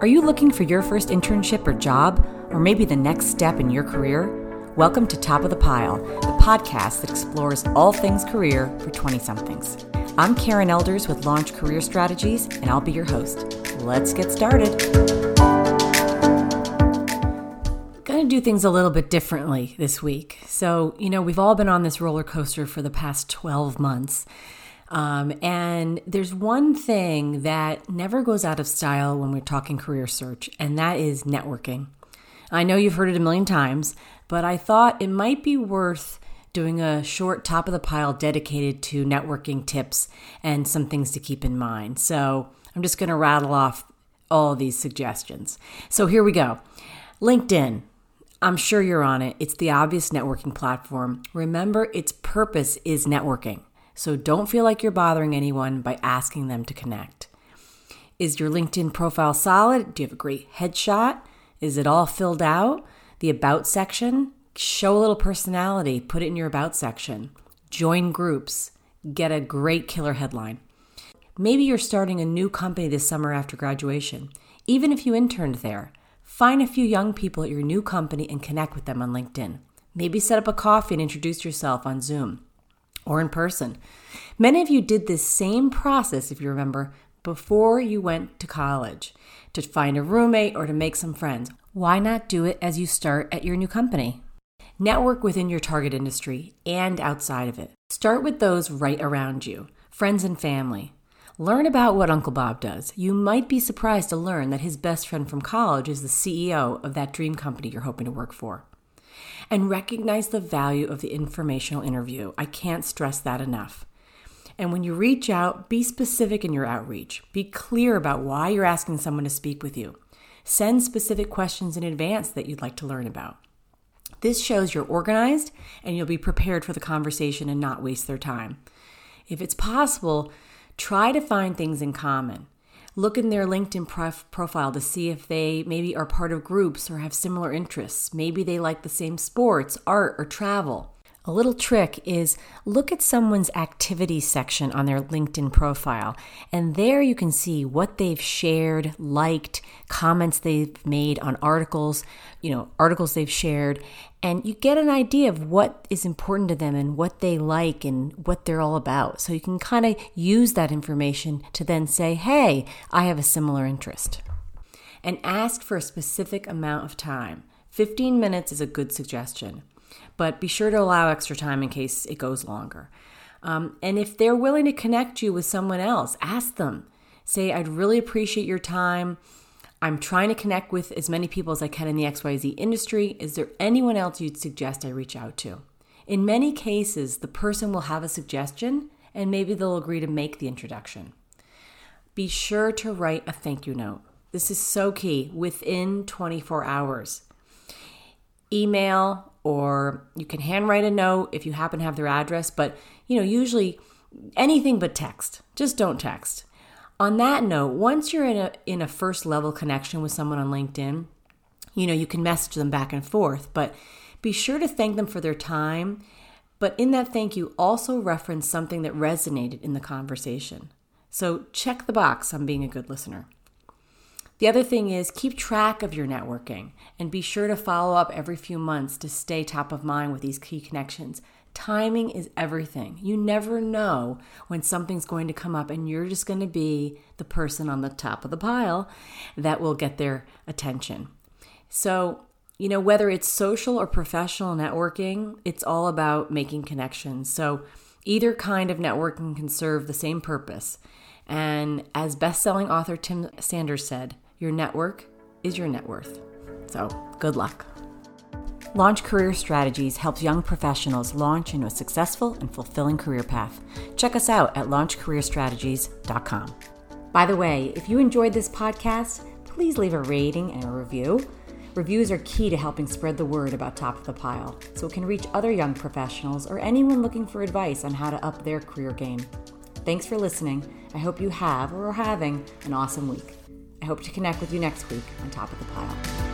Are you looking for your first internship or job, or maybe the next step in your career? Welcome to Top of the Pile, the podcast that explores all things career for 20 somethings. I'm Karen Elders with Launch Career Strategies, and I'll be your host. Let's get started. Going to do things a little bit differently this week. So, you know, we've all been on this roller coaster for the past 12 months. Um, and there's one thing that never goes out of style when we're talking career search, and that is networking. I know you've heard it a million times, but I thought it might be worth doing a short top of the pile dedicated to networking tips and some things to keep in mind. So I'm just going to rattle off all these suggestions. So here we go LinkedIn. I'm sure you're on it. It's the obvious networking platform. Remember, its purpose is networking. So don't feel like you're bothering anyone by asking them to connect. Is your LinkedIn profile solid? Do you have a great headshot? Is it all filled out? The About section? Show a little personality, put it in your About section. Join groups, get a great killer headline. Maybe you're starting a new company this summer after graduation. Even if you interned there, find a few young people at your new company and connect with them on LinkedIn. Maybe set up a coffee and introduce yourself on Zoom or in person. Many of you did this same process, if you remember, before you went to college to find a roommate or to make some friends. Why not do it as you start at your new company? Network within your target industry and outside of it. Start with those right around you, friends and family. Learn about what Uncle Bob does. You might be surprised to learn that his best friend from college is the CEO of that dream company you're hoping to work for and recognize the value of the informational interview. I can't stress that enough. And when you reach out, be specific in your outreach. Be clear about why you're asking someone to speak with you. Send specific questions in advance that you'd like to learn about. This shows you're organized and you'll be prepared for the conversation and not waste their time. If it's possible, try to find things in common. Look in their LinkedIn prof- profile to see if they maybe are part of groups or have similar interests. Maybe they like the same sports, art, or travel. A little trick is look at someone's activity section on their LinkedIn profile, and there you can see what they've shared, liked, comments they've made on articles, you know, articles they've shared, and you get an idea of what is important to them and what they like and what they're all about. So you can kind of use that information to then say, hey, I have a similar interest. And ask for a specific amount of time. 15 minutes is a good suggestion but be sure to allow extra time in case it goes longer. Um, and if they're willing to connect you with someone else, ask them. Say, I'd really appreciate your time. I'm trying to connect with as many people as I can in the XYZ industry. Is there anyone else you'd suggest I reach out to? In many cases, the person will have a suggestion and maybe they'll agree to make the introduction. Be sure to write a thank you note. This is so key within 24 hours. Email or you can handwrite a note if you happen to have their address, but you know, usually anything but text. Just don't text. On that note, once you're in a in a first level connection with someone on LinkedIn, you know, you can message them back and forth, but be sure to thank them for their time. But in that thank you, also reference something that resonated in the conversation. So check the box on being a good listener. The other thing is keep track of your networking and be sure to follow up every few months to stay top of mind with these key connections. Timing is everything. You never know when something's going to come up, and you're just going to be the person on the top of the pile that will get their attention. So, you know, whether it's social or professional networking, it's all about making connections. So, either kind of networking can serve the same purpose. And as best selling author Tim Sanders said, your network is your net worth. So, good luck. Launch Career Strategies helps young professionals launch into a successful and fulfilling career path. Check us out at launchcareerstrategies.com. By the way, if you enjoyed this podcast, please leave a rating and a review. Reviews are key to helping spread the word about Top of the Pile so it can reach other young professionals or anyone looking for advice on how to up their career game. Thanks for listening. I hope you have or are having an awesome week. I hope to connect with you next week on Top of the Pile.